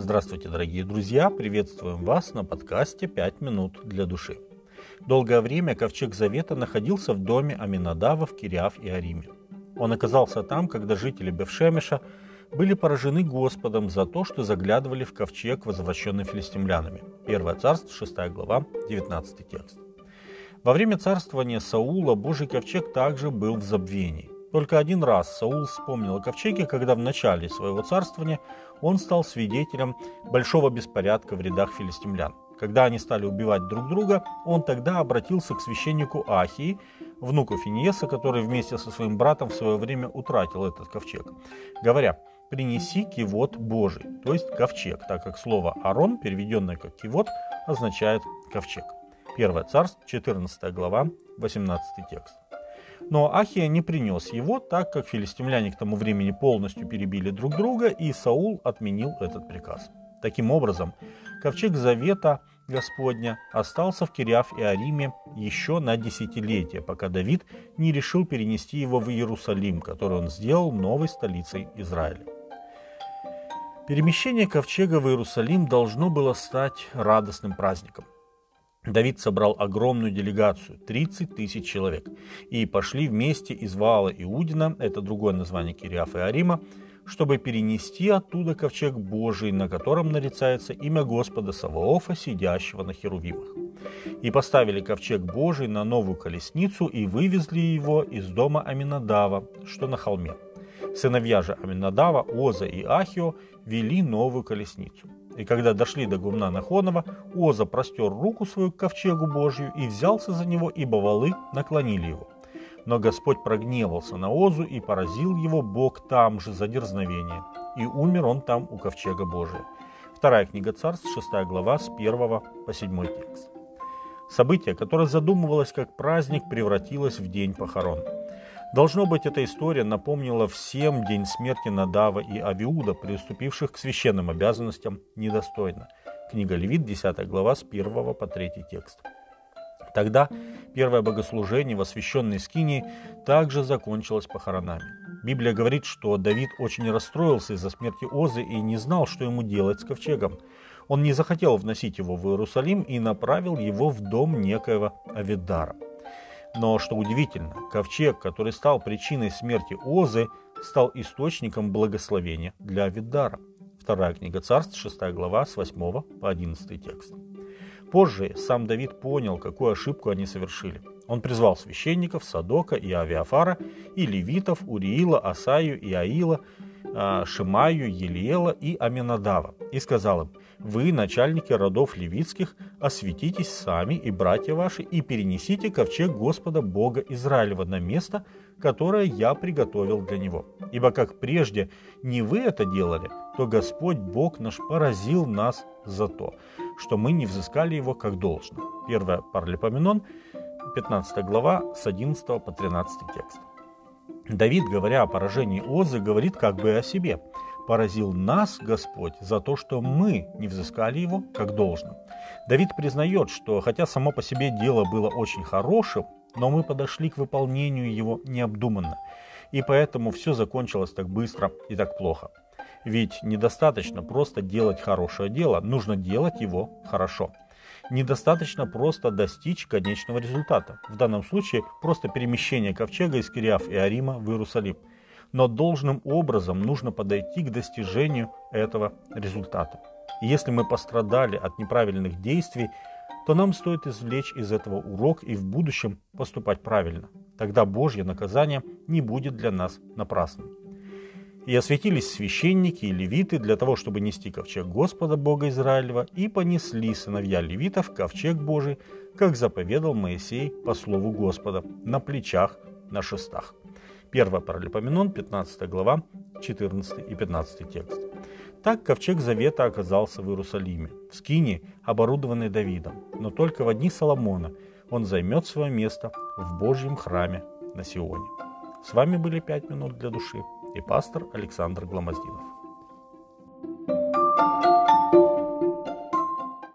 Здравствуйте, дорогие друзья! Приветствуем вас на подкасте «Пять минут для души». Долгое время Ковчег Завета находился в доме Аминадава в Кириаф и Ариме. Он оказался там, когда жители Бевшемеша были поражены Господом за то, что заглядывали в ковчег, возвращенный филистимлянами. Первое царство, 6 глава, 19 текст. Во время царствования Саула Божий ковчег также был в забвении. Только один раз Саул вспомнил о ковчеге, когда в начале своего царствования он стал свидетелем большого беспорядка в рядах филистимлян. Когда они стали убивать друг друга, он тогда обратился к священнику Ахии, внуку Финиеса, который вместе со своим братом в свое время утратил этот ковчег, говоря, «Принеси кивот Божий», то есть ковчег, так как слово «арон», переведенное как кивот, означает ковчег. Первое царство, 14 глава, 18 текст. Но Ахия не принес его, так как филистимляне к тому времени полностью перебили друг друга, и Саул отменил этот приказ. Таким образом, ковчег Завета Господня остался в Кириаф и Ариме еще на десятилетие, пока Давид не решил перенести его в Иерусалим, который он сделал новой столицей Израиля. Перемещение ковчега в Иерусалим должно было стать радостным праздником – Давид собрал огромную делегацию, 30 тысяч человек, и пошли вместе из Ваала Иудина, это другое название Кириафа и Арима, чтобы перенести оттуда ковчег Божий, на котором нарицается имя Господа Саваофа, сидящего на херувимах. И поставили ковчег Божий на новую колесницу и вывезли его из дома Аминадава, что на холме. Сыновья же Аминадава, Оза и Ахио вели новую колесницу. И когда дошли до гумна Нахонова, Оза простер руку свою к ковчегу Божию и взялся за него, ибо валы наклонили его. Но Господь прогневался на Озу и поразил его Бог там же за дерзновение. И умер он там у ковчега Божия. Вторая книга царств, 6 глава, с 1 по 7 текст. Событие, которое задумывалось как праздник, превратилось в день похорон. Должно быть, эта история напомнила всем день смерти Надава и Авиуда, приступивших к священным обязанностям недостойно. Книга Левит, 10 глава, с 1 по 3 текст. Тогда первое богослужение в освященной скинии также закончилось похоронами. Библия говорит, что Давид очень расстроился из-за смерти Озы и не знал, что ему делать с ковчегом. Он не захотел вносить его в Иерусалим и направил его в дом некоего Авидара – но, что удивительно, ковчег, который стал причиной смерти Озы, стал источником благословения для Виддара. Вторая книга царств, 6 глава, с 8 по 11 текст. Позже сам Давид понял, какую ошибку они совершили. Он призвал священников Садока и Авиафара, и левитов Уриила, Асаю и Аила, Шимаю, Елиела и Аминадава, и сказал им, «Вы, начальники родов левитских, осветитесь сами и братья ваши, и перенесите ковчег Господа Бога Израилева на место, которое я приготовил для него. Ибо как прежде не вы это делали, то Господь Бог наш поразил нас за то, что мы не взыскали его как должно». 1 Парлипоменон, 15 глава, с 11 по 13 текст. Давид, говоря о поражении Озы, говорит как бы о себе. «Поразил нас Господь за то, что мы не взыскали его как должно». Давид признает, что хотя само по себе дело было очень хорошим, но мы подошли к выполнению его необдуманно, и поэтому все закончилось так быстро и так плохо. Ведь недостаточно просто делать хорошее дело, нужно делать его хорошо недостаточно просто достичь конечного результата. В данном случае просто перемещение ковчега из Кириаф и Арима в Иерусалим. Но должным образом нужно подойти к достижению этого результата. И если мы пострадали от неправильных действий, то нам стоит извлечь из этого урок и в будущем поступать правильно. Тогда Божье наказание не будет для нас напрасным. И осветились священники и левиты для того, чтобы нести ковчег Господа Бога Израилева, и понесли сыновья левитов ковчег Божий, как заповедал Моисей по слову Господа, на плечах, на шестах. 1 Паралипоменон, 15 глава, 14 и 15 текст. Так ковчег Завета оказался в Иерусалиме, в скине, оборудованной Давидом, но только в одни Соломона он займет свое место в Божьем храме на Сионе. С вами были «Пять минут для души» и пастор Александр Гломоздинов.